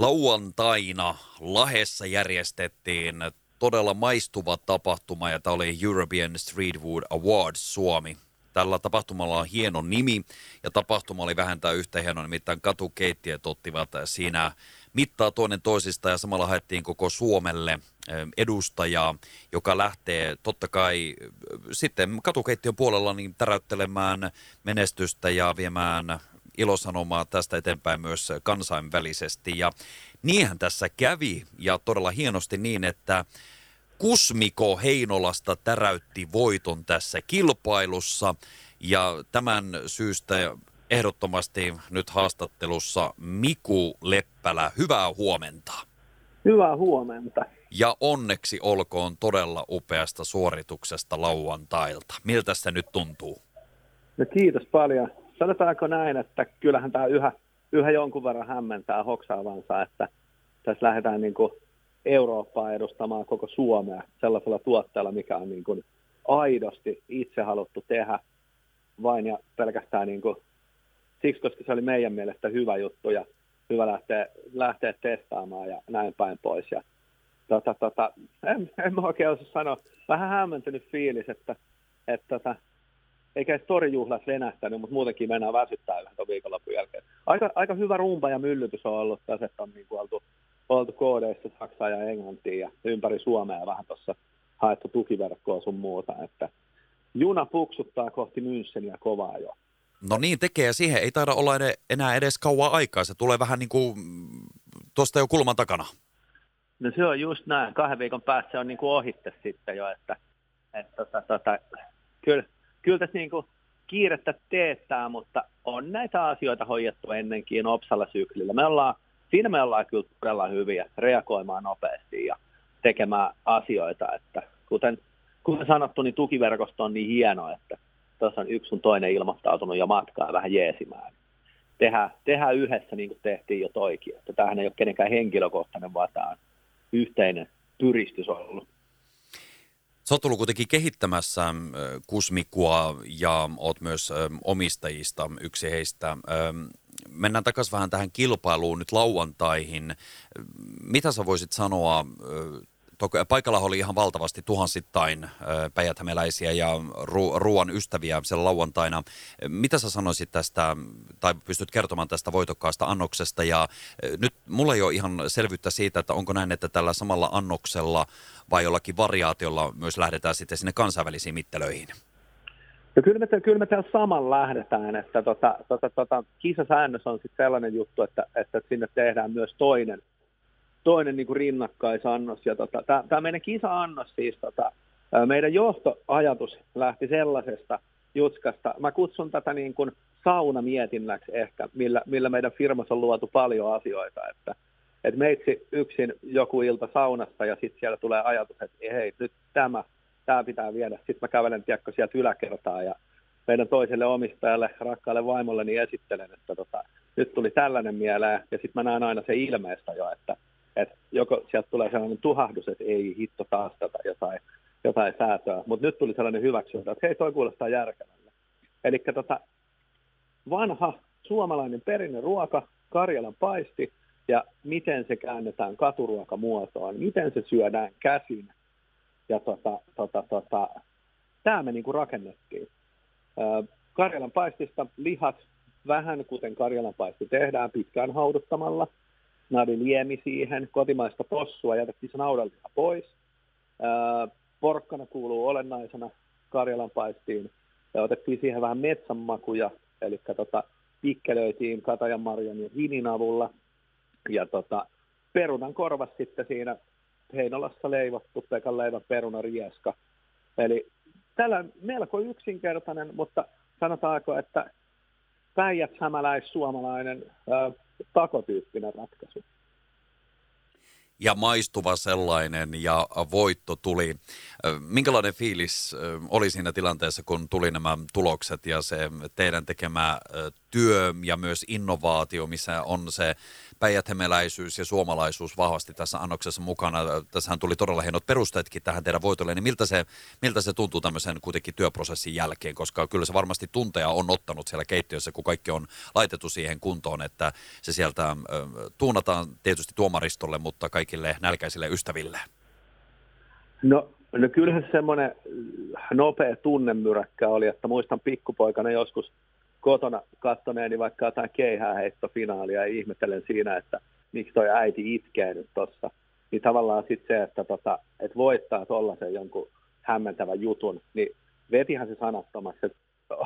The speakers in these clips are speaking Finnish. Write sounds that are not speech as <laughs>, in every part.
Lauantaina Lahessa järjestettiin todella maistuva tapahtuma ja tämä oli European Street Food Awards Suomi. Tällä tapahtumalla on hieno nimi ja tapahtuma oli vähentää yhtä hieno, nimittäin katukeittiöt ottivat siinä mittaa toinen toisista ja samalla haettiin koko Suomelle edustajaa, joka lähtee totta kai sitten katukeittiön puolella niin täräyttelemään menestystä ja viemään ilosanomaa tästä eteenpäin myös kansainvälisesti. Ja niinhän tässä kävi ja todella hienosti niin, että Kusmiko Heinolasta täräytti voiton tässä kilpailussa ja tämän syystä ehdottomasti nyt haastattelussa Miku Leppälä. Hyvää huomenta. Hyvää huomenta. Ja onneksi olkoon todella upeasta suorituksesta lauantailta. Miltä se nyt tuntuu? No kiitos paljon. Sanotaanko näin, että kyllähän tämä yhä, yhä jonkun verran hämmentää hoksaavansa, että tässä lähdetään niin kuin Eurooppaa edustamaan koko Suomea sellaisella tuotteella, mikä on niin kuin aidosti itse haluttu tehdä vain ja pelkästään niin kuin siksi, koska se oli meidän mielestä hyvä juttu ja hyvä lähteä, lähteä testaamaan ja näin päin pois. Ja, tota, tota, en, en mä oikein osaa sanoa, vähän hämmentynyt fiilis, että, että tota, eikä edes torijuhlat venähtänyt, mutta muutenkin mennään väsyttää yhden viikonlopun jälkeen. Aika, aika hyvä rumpa ja myllytys on ollut tässä, että on niin kuin oltu, oltu koodeissa Saksaa ja Englantia ja ympäri Suomea vähän tuossa haettu tukiverkkoa sun muuta, että juna puksuttaa kohti Müncheniä kovaa jo. No niin tekee ja siihen ei taida olla enää edes kauan aikaa. Se tulee vähän niin kuin tuosta jo kulman takana. No se on just näin. Kahden viikon päässä se on niin kuin ohitte sitten jo, että, että tota, tota, kyllä, kyllä tässä niin kuin kiirettä teettää, mutta on näitä asioita hoidettu ennenkin Opsalla syklillä. Me ollaan, siinä me ollaan kyllä todella hyviä reagoimaan nopeasti ja tekemään asioita, että kuten, kuten sanottu, niin tukiverkosto on niin hieno, että tuossa on yksi sun toinen ilmoittautunut ja matkaa vähän jeesimään. Tehdään, tehdään yhdessä niin kuin tehtiin jo toikin. Että tämähän ei ole kenenkään henkilökohtainen, vaan tämä on yhteinen pyristys ollut. Sä oot ollut kuitenkin kehittämässä Kusmikua ja oot myös omistajista yksi heistä. Mennään takaisin vähän tähän kilpailuun nyt lauantaihin. Mitä sä voisit sanoa paikalla oli ihan valtavasti tuhansittain päijäthämeläisiä ja ru- ruoan ystäviä siellä lauantaina. Mitä sä sanoisit tästä, tai pystyt kertomaan tästä voitokkaasta annoksesta? Ja nyt mulla ei ole ihan selvyyttä siitä, että onko näin, että tällä samalla annoksella vai jollakin variaatiolla myös lähdetään sitten sinne kansainvälisiin mittelöihin? No kyllä, me, kyllä me täällä saman lähdetään, että tota, tota, tota, kisasäännös on sitten sellainen juttu, että, että sinne tehdään myös toinen toinen niin kuin rinnakkaisannos. Ja tota, tämä meidän kisa-annos siis, tota, meidän johtoajatus lähti sellaisesta jutskasta. Mä kutsun tätä niin kuin saunamietinnäksi ehkä, millä, millä meidän firmassa on luotu paljon asioita, että et meitsi yksin joku ilta saunassa ja sitten siellä tulee ajatus, että hei, nyt tämä, tämä pitää viedä. Sitten mä kävelen tiekko sieltä yläkertaa ja meidän toiselle omistajalle, rakkaalle vaimolle, niin esittelen, että tota, nyt tuli tällainen mieleen, ja sitten mä näen aina se ilmeistä jo, että joko sieltä tulee sellainen tuhahdus, että ei hitto taas tätä jotain, jotain säätöä, mutta nyt tuli sellainen hyväksyntä, että hei, toi kuulostaa järkevälle. Eli tota, vanha suomalainen ruoka, Karjalan paisti, ja miten se käännetään katuruokamuotoon, miten se syödään käsin. Ja tota, tota, tota, tämä me niinku rakennettiin. Karjalan paistista lihat, vähän kuten Karjalan paisti tehdään pitkään hauduttamalla – liemi siihen, kotimaista possua, jätettiin se naudanliha pois. porkkana kuuluu olennaisena Karjalan paistiin ja otettiin siihen vähän metsänmakuja, eli tota, pikkelöitiin katajan marjan ja vinin avulla. Ja tota, perunan korvas sitten siinä Heinolassa leivottu Pekan leivän perunarieska. Eli tällä melko yksinkertainen, mutta sanotaanko, että päijät suomalainen takotyyppinen ratkaisu. Ja maistuva sellainen ja voitto tuli. Minkälainen fiilis oli siinä tilanteessa, kun tuli nämä tulokset ja se teidän tekemä työ ja myös innovaatio, missä on se päijäthemeläisyys ja suomalaisuus vahvasti tässä annoksessa mukana. Tässähän tuli todella hienot perusteetkin tähän teidän voitolle, niin miltä se, miltä se tuntuu tämmöisen kuitenkin työprosessin jälkeen, koska kyllä se varmasti tunteja on ottanut siellä keittiössä, kun kaikki on laitettu siihen kuntoon, että se sieltä tuunataan tietysti tuomaristolle, mutta kaikille nälkäisille ystäville. No, no kyllähän semmoinen nopea tunnemyräkkä oli, että muistan pikkupoikana joskus kotona kattoneeni vaikka jotain keihääheittofinaalia ja ihmettelen siinä, että miksi toi äiti itkee nyt tossa. Niin tavallaan sitten se, että, tota, että voittaa tuollaisen jonkun hämmentävän jutun, niin vetihän se sanattomaksi.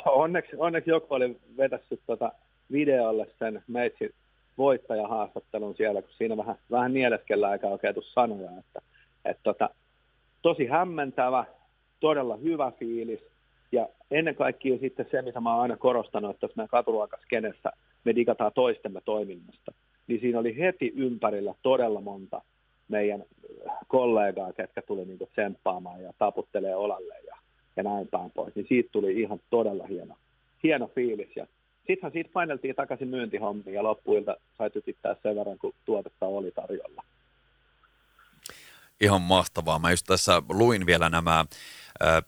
onneksi, onneksi joku oli vetässyt tota videolle sen meitsin voittajahaastattelun siellä, kun siinä vähän, vähän mieleskellä eikä oikein sanoja, että, että tota, tosi hämmentävä, todella hyvä fiilis, ja ennen kaikkea sitten se, mitä mä oon aina korostanut, että tässä meidän katuluokaskenessä me digataan toistemme toiminnasta, niin siinä oli heti ympärillä todella monta meidän kollegaa, ketkä tuli niin tsemppaamaan ja taputtelee olalle ja, ja näin päin pois. Niin siitä tuli ihan todella hieno, hieno fiilis. Ja sittenhän siitä paineltiin takaisin myyntihommiin ja loppuilta sai tykittää sen verran, kun tuotetta oli tarjolla. Ihan mahtavaa. Mä just tässä luin vielä nämä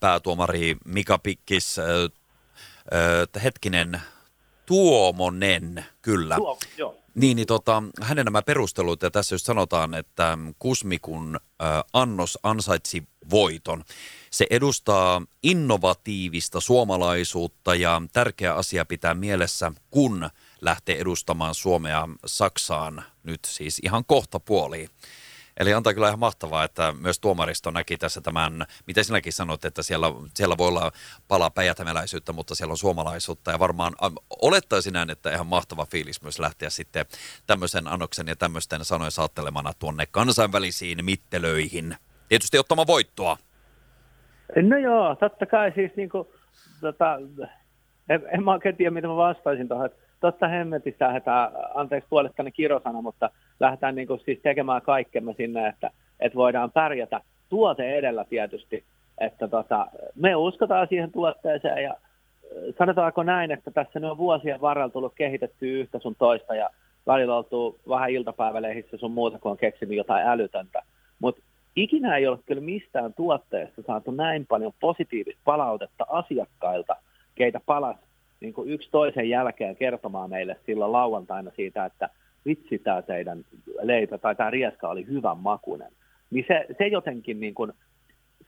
päätuomari Mika Pikkis, hetkinen, Tuomonen, kyllä. Tuo, joo. Niin, niin tota, hänen nämä perustelut, ja tässä just sanotaan, että Kusmikun äh, annos ansaitsi voiton. Se edustaa innovatiivista suomalaisuutta ja tärkeä asia pitää mielessä, kun lähtee edustamaan Suomea Saksaan nyt siis ihan kohta puoliin. Eli antaa kyllä ihan mahtavaa, että myös tuomaristo näki tässä tämän, mitä sinäkin sanot, että siellä, siellä voi olla pala päijätämeläisyyttä, mutta siellä on suomalaisuutta. Ja varmaan olettaisin näin, että ihan mahtava fiilis myös lähteä sitten tämmöisen annoksen ja tämmöisten sanojen saattelemana tuonne kansainvälisiin mittelöihin. Tietysti ottamaan voittoa. No joo, totta kai siis niin kuin, tota, en, en mä oikein tiedä, mitä mä vastaisin tuohon, totta hemmetissä lähdetään, anteeksi puolestani kirosana, mutta lähdetään niin kuin siis tekemään kaikkemme sinne, että, että voidaan pärjätä tuote edellä tietysti, että tota, me uskotaan siihen tuotteeseen ja sanotaanko näin, että tässä ne on vuosien varrella tullut kehitettyä yhtä sun toista ja välillä oltu vähän iltapäivälehdissä sun muuta, kun on keksinyt jotain älytöntä. Mutta ikinä ei ole kyllä mistään tuotteesta saatu näin paljon positiivista palautetta asiakkailta, keitä palas niin kuin yksi toisen jälkeen kertomaan meille silloin lauantaina siitä, että vitsi tämä teidän leipä tai tämä rieska oli hyvän makunen. Niin se, se jotenkin niin kuin,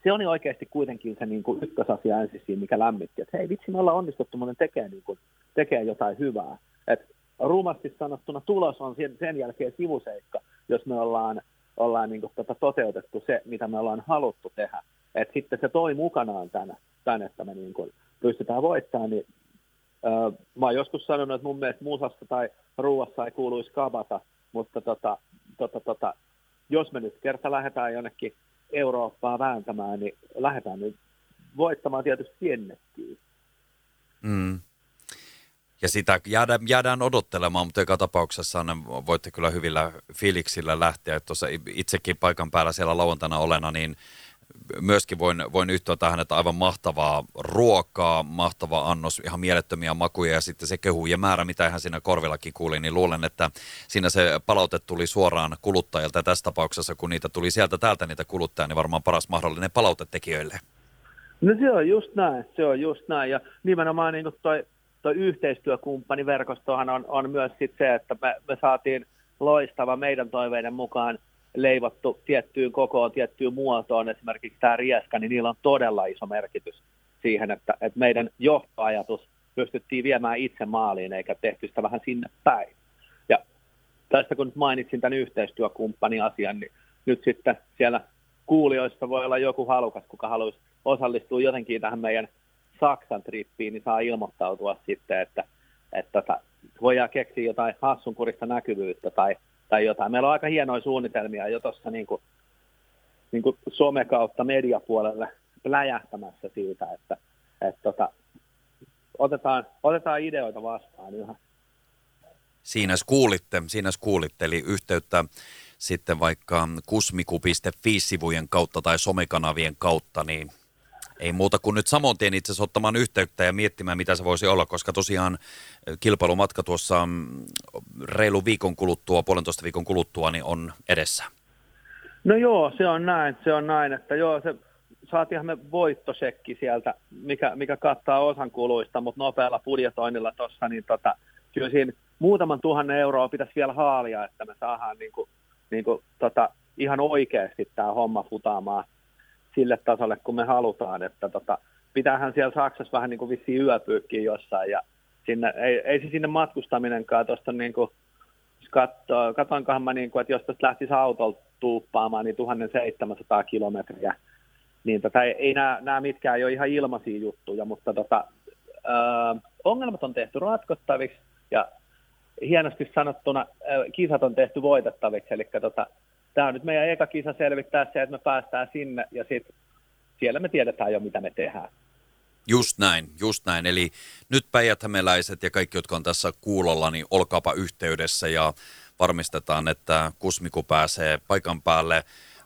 se on oikeasti kuitenkin se niin kuin ykkösasia ensin siinä, mikä lämmitti, että hei vitsi, me ollaan onnistuttu muuten tekemään, niin kuin, tekemään jotain hyvää. Et rumasti sanottuna tulos on sen, jälkeen sivuseikka, jos me ollaan, ollaan niin kuin, tota, toteutettu se, mitä me ollaan haluttu tehdä. Et sitten se toi mukanaan tämän, tämän että me niin kuin pystytään voittamaan, niin mä oon joskus sanonut, että mun mielestä musassa tai ruuassa ei kuuluisi kabata, mutta tota, tota, tota, jos me nyt kerta lähdetään jonnekin Eurooppaa vääntämään, niin lähdetään nyt voittamaan tietysti piennettyä. Mm. Ja sitä jäädään, jäädään odottelemaan, mutta joka tapauksessa ne voitte kyllä hyvillä fiiliksillä lähteä. Tuossa itsekin paikan päällä siellä lauantaina olena, niin myöskin voin, voin yhtyä tähän, että aivan mahtavaa ruokaa, mahtava annos, ihan mielettömiä makuja ja sitten se kehu ja määrä, mitä ihan siinä korvillakin kuuli, niin luulen, että siinä se palaute tuli suoraan kuluttajilta tässä tapauksessa, kun niitä tuli sieltä täältä niitä kuluttajia, niin varmaan paras mahdollinen palautetekijöille. No se on just näin, se on just näin ja nimenomaan niin toi, toi yhteistyökumppaniverkostohan on, on myös sit se, että me, me saatiin loistava meidän toiveiden mukaan leivottu tiettyyn kokoon, tiettyyn muotoon, esimerkiksi tämä rieska, niin niillä on todella iso merkitys siihen, että, että meidän johtoajatus pystyttiin viemään itse maaliin, eikä tehty sitä vähän sinne päin. Ja tästä kun nyt mainitsin tämän yhteistyökumppanin asian, niin nyt sitten siellä kuulijoissa voi olla joku halukas, kuka haluaisi osallistua jotenkin tähän meidän Saksan trippiin, niin saa ilmoittautua sitten, että, että, että tota, voidaan keksiä jotain hassunkurista näkyvyyttä tai tai jotain. Meillä on aika hienoja suunnitelmia jo tuossa niin kuin, niin kuin some kautta mediapuolelle läjähtämässä siitä, että, että tota, otetaan, otetaan ideoita vastaan yhä. Siinä kuulitte, siinä kuulitte, eli yhteyttä sitten vaikka kusmiku.fi-sivujen kautta tai somekanavien kautta, niin Ei muuta kuin nyt samoin tien itse asiassa ottamaan yhteyttä ja miettimään, mitä se voisi olla, koska tosiaan kilpailumatka tuossa mm, reilu viikon kuluttua, puolentoista viikon kuluttua, niin on edessä. No joo, se on näin, se on näin, että joo, se saatiinhan me voittosekki sieltä, mikä, mikä kattaa osan kuluista, mutta nopealla budjetoinnilla tuossa, niin tota, kyllä siinä muutaman tuhannen euroa pitäisi vielä haalia, että me saadaan niin kuin, niin kuin, tota, ihan oikeasti tämä homma futaamaan sille tasolle, kun me halutaan, että tota, pitäähän siellä Saksassa vähän niin kuin vissiin yöpyykkiä jossain, ja sinne, ei, ei se sinne matkustaminenkaan tuosta niin kuin, katoinkohan mä niin kuin, että jos tästä lähtisi autolla tuuppaamaan, niin 1700 kilometriä, niin tota, ei, ei nämä, nämä mitkään ei ole ihan ilmaisia juttuja, mutta tota, ö, ongelmat on tehty ratkottaviksi ja hienosti sanottuna kisat on tehty voitettaviksi, eli tota, tämä on nyt meidän eka kisa selvittää se, että me päästään sinne ja sitten siellä me tiedetään jo, mitä me tehdään. Just näin, just näin. Eli nyt päijät ja kaikki, jotka on tässä kuulolla, niin olkaapa yhteydessä ja varmistetaan, että Kusmiku pääsee paikan päälle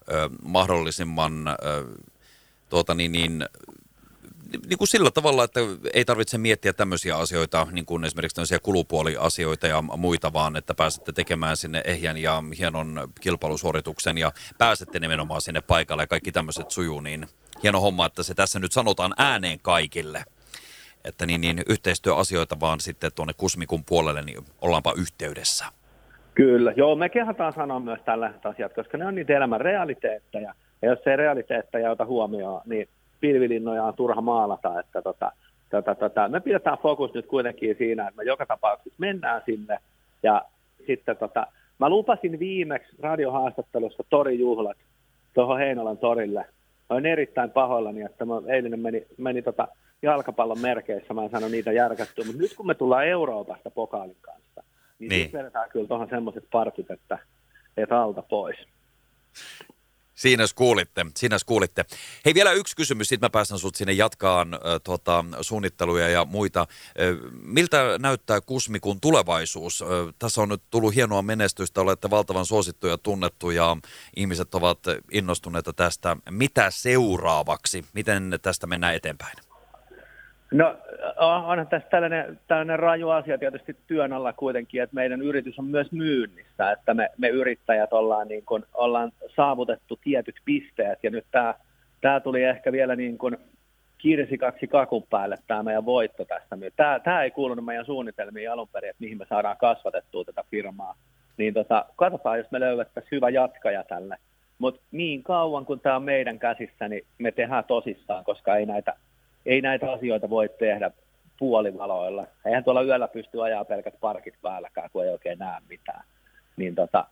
ö, mahdollisimman ö, tuota, niin, niin, niin kuin sillä tavalla, että ei tarvitse miettiä tämmöisiä asioita, niin kuin esimerkiksi tämmöisiä kulupuoliasioita ja muita, vaan että pääsette tekemään sinne ehjän ja hienon kilpailusuorituksen ja pääsette nimenomaan sinne paikalle ja kaikki tämmöiset sujuu, niin hieno homma, että se tässä nyt sanotaan ääneen kaikille. Että niin, niin yhteistyöasioita vaan sitten tuonne Kusmikun puolelle, niin ollaanpa yhteydessä. Kyllä, joo, me kehataan sanoa myös tällaiset asiat, koska ne on niitä elämän realiteetteja. Ja jos se realiteetteja ota huomioon, niin pilvilinnoja on turha maalata. Että tota, tota, tota, me pidetään fokus nyt kuitenkin siinä, että me joka tapauksessa mennään sinne. Ja sitten tota, mä lupasin viimeksi radiohaastattelussa torijuhlat tuohon Heinolan torille. Olen erittäin pahoillani, että mä eilinen meni, meni tota jalkapallon merkeissä, mä en sano niitä järkättyä, mutta nyt kun me tullaan Euroopasta pokaalin kanssa, niin, niin. sitten vedetään kyllä tuohon semmoiset partit, että, että alta pois. Siinä kuulitte, siinä kuulitte. Hei vielä yksi kysymys, sitten mä päästän sut sinne jatkaan äh, tuota, suunnitteluja ja muita. Äh, miltä näyttää Kusmikun tulevaisuus? Äh, tässä on nyt tullut hienoa menestystä, olette valtavan suosittu ja tunnettu ja ihmiset ovat innostuneita tästä. Mitä seuraavaksi? Miten tästä mennään eteenpäin? No onhan tässä tällainen, tällainen raju asia tietysti työn alla kuitenkin, että meidän yritys on myös myynnissä, että me, me yrittäjät ollaan, niin kuin, ollaan saavutettu tietyt pisteet ja nyt tämä, tämä tuli ehkä vielä niin kuin kaksi kakun päälle tämä meidän voitto tässä. Tämä, tämä ei kuulunut meidän suunnitelmiin alun perin, että mihin me saadaan kasvatettua tätä firmaa. Niin tota, katsotaan, jos me löydettäisiin hyvä jatkaja tälle. Mutta niin kauan kun tämä on meidän käsissä, niin me tehdään tosissaan, koska ei näitä ei näitä asioita voi tehdä puolivaloilla. Eihän tuolla yöllä pysty ajaa pelkät parkit päälläkään, kun ei oikein näe mitään. Niin tota,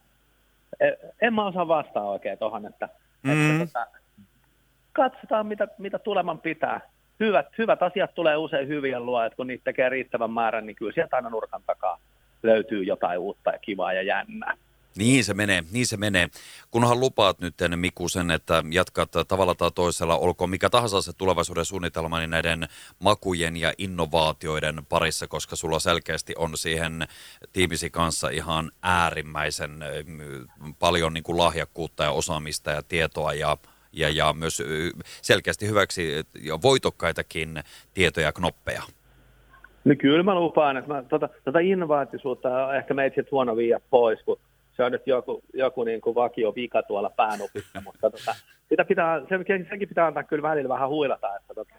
e, en mä osaa vastaa oikein tuohon, että, mm. että tota, katsotaan mitä, mitä tuleman pitää. Hyvät, hyvät asiat tulee usein hyvien luo, että kun niitä tekee riittävän määrän, niin kyllä sieltä aina nurkan takaa löytyy jotain uutta ja kivaa ja jännää. Niin se menee, niin se menee. Kunhan lupaat nyt Miku sen, että jatkat tavalla tai toisella, olkoon mikä tahansa se tulevaisuuden suunnitelma, niin näiden makujen ja innovaatioiden parissa, koska sulla selkeästi on siihen tiimisi kanssa ihan äärimmäisen paljon niin kuin lahjakkuutta ja osaamista ja tietoa ja ja, ja myös selkeästi hyväksi ja voitokkaitakin tietoja ja knoppeja. No kyllä mä lupaan, että mä, tota, tota innovaatisuutta ehkä meitä huono viiä pois, kun se on nyt joku, joku niin kuin vakio vika tuolla päänupissa, <laughs> mutta tota, sitä pitää, sen, senkin pitää antaa kyllä välillä vähän huilata, että tota,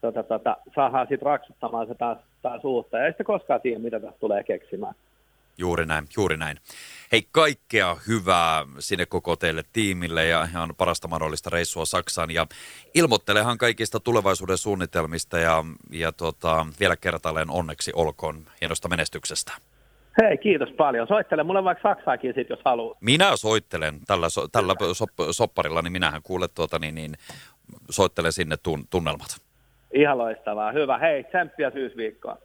tota, tota, saadaan sitten raksuttamaan se taas, taas uutta, ja ei sitten koskaan tiedä, mitä tästä tulee keksimään. Juuri näin, juuri näin. Hei, kaikkea hyvää sinne koko teille tiimille ja ihan parasta mahdollista reissua Saksaan. Ja ilmoittelehan kaikista tulevaisuuden suunnitelmista ja, ja tota, vielä kertaalleen onneksi olkoon hienosta menestyksestä. Hei, kiitos paljon. Soittele mulle vaikka Saksaakin sit, jos haluat. Minä soittelen tällä, so, tällä sop, sopparilla, niin minähän kuulet tuota, niin, niin soittelen sinne tun, tunnelmat. Ihan loistavaa. Hyvä. Hei, tsemppiä syysviikkoa.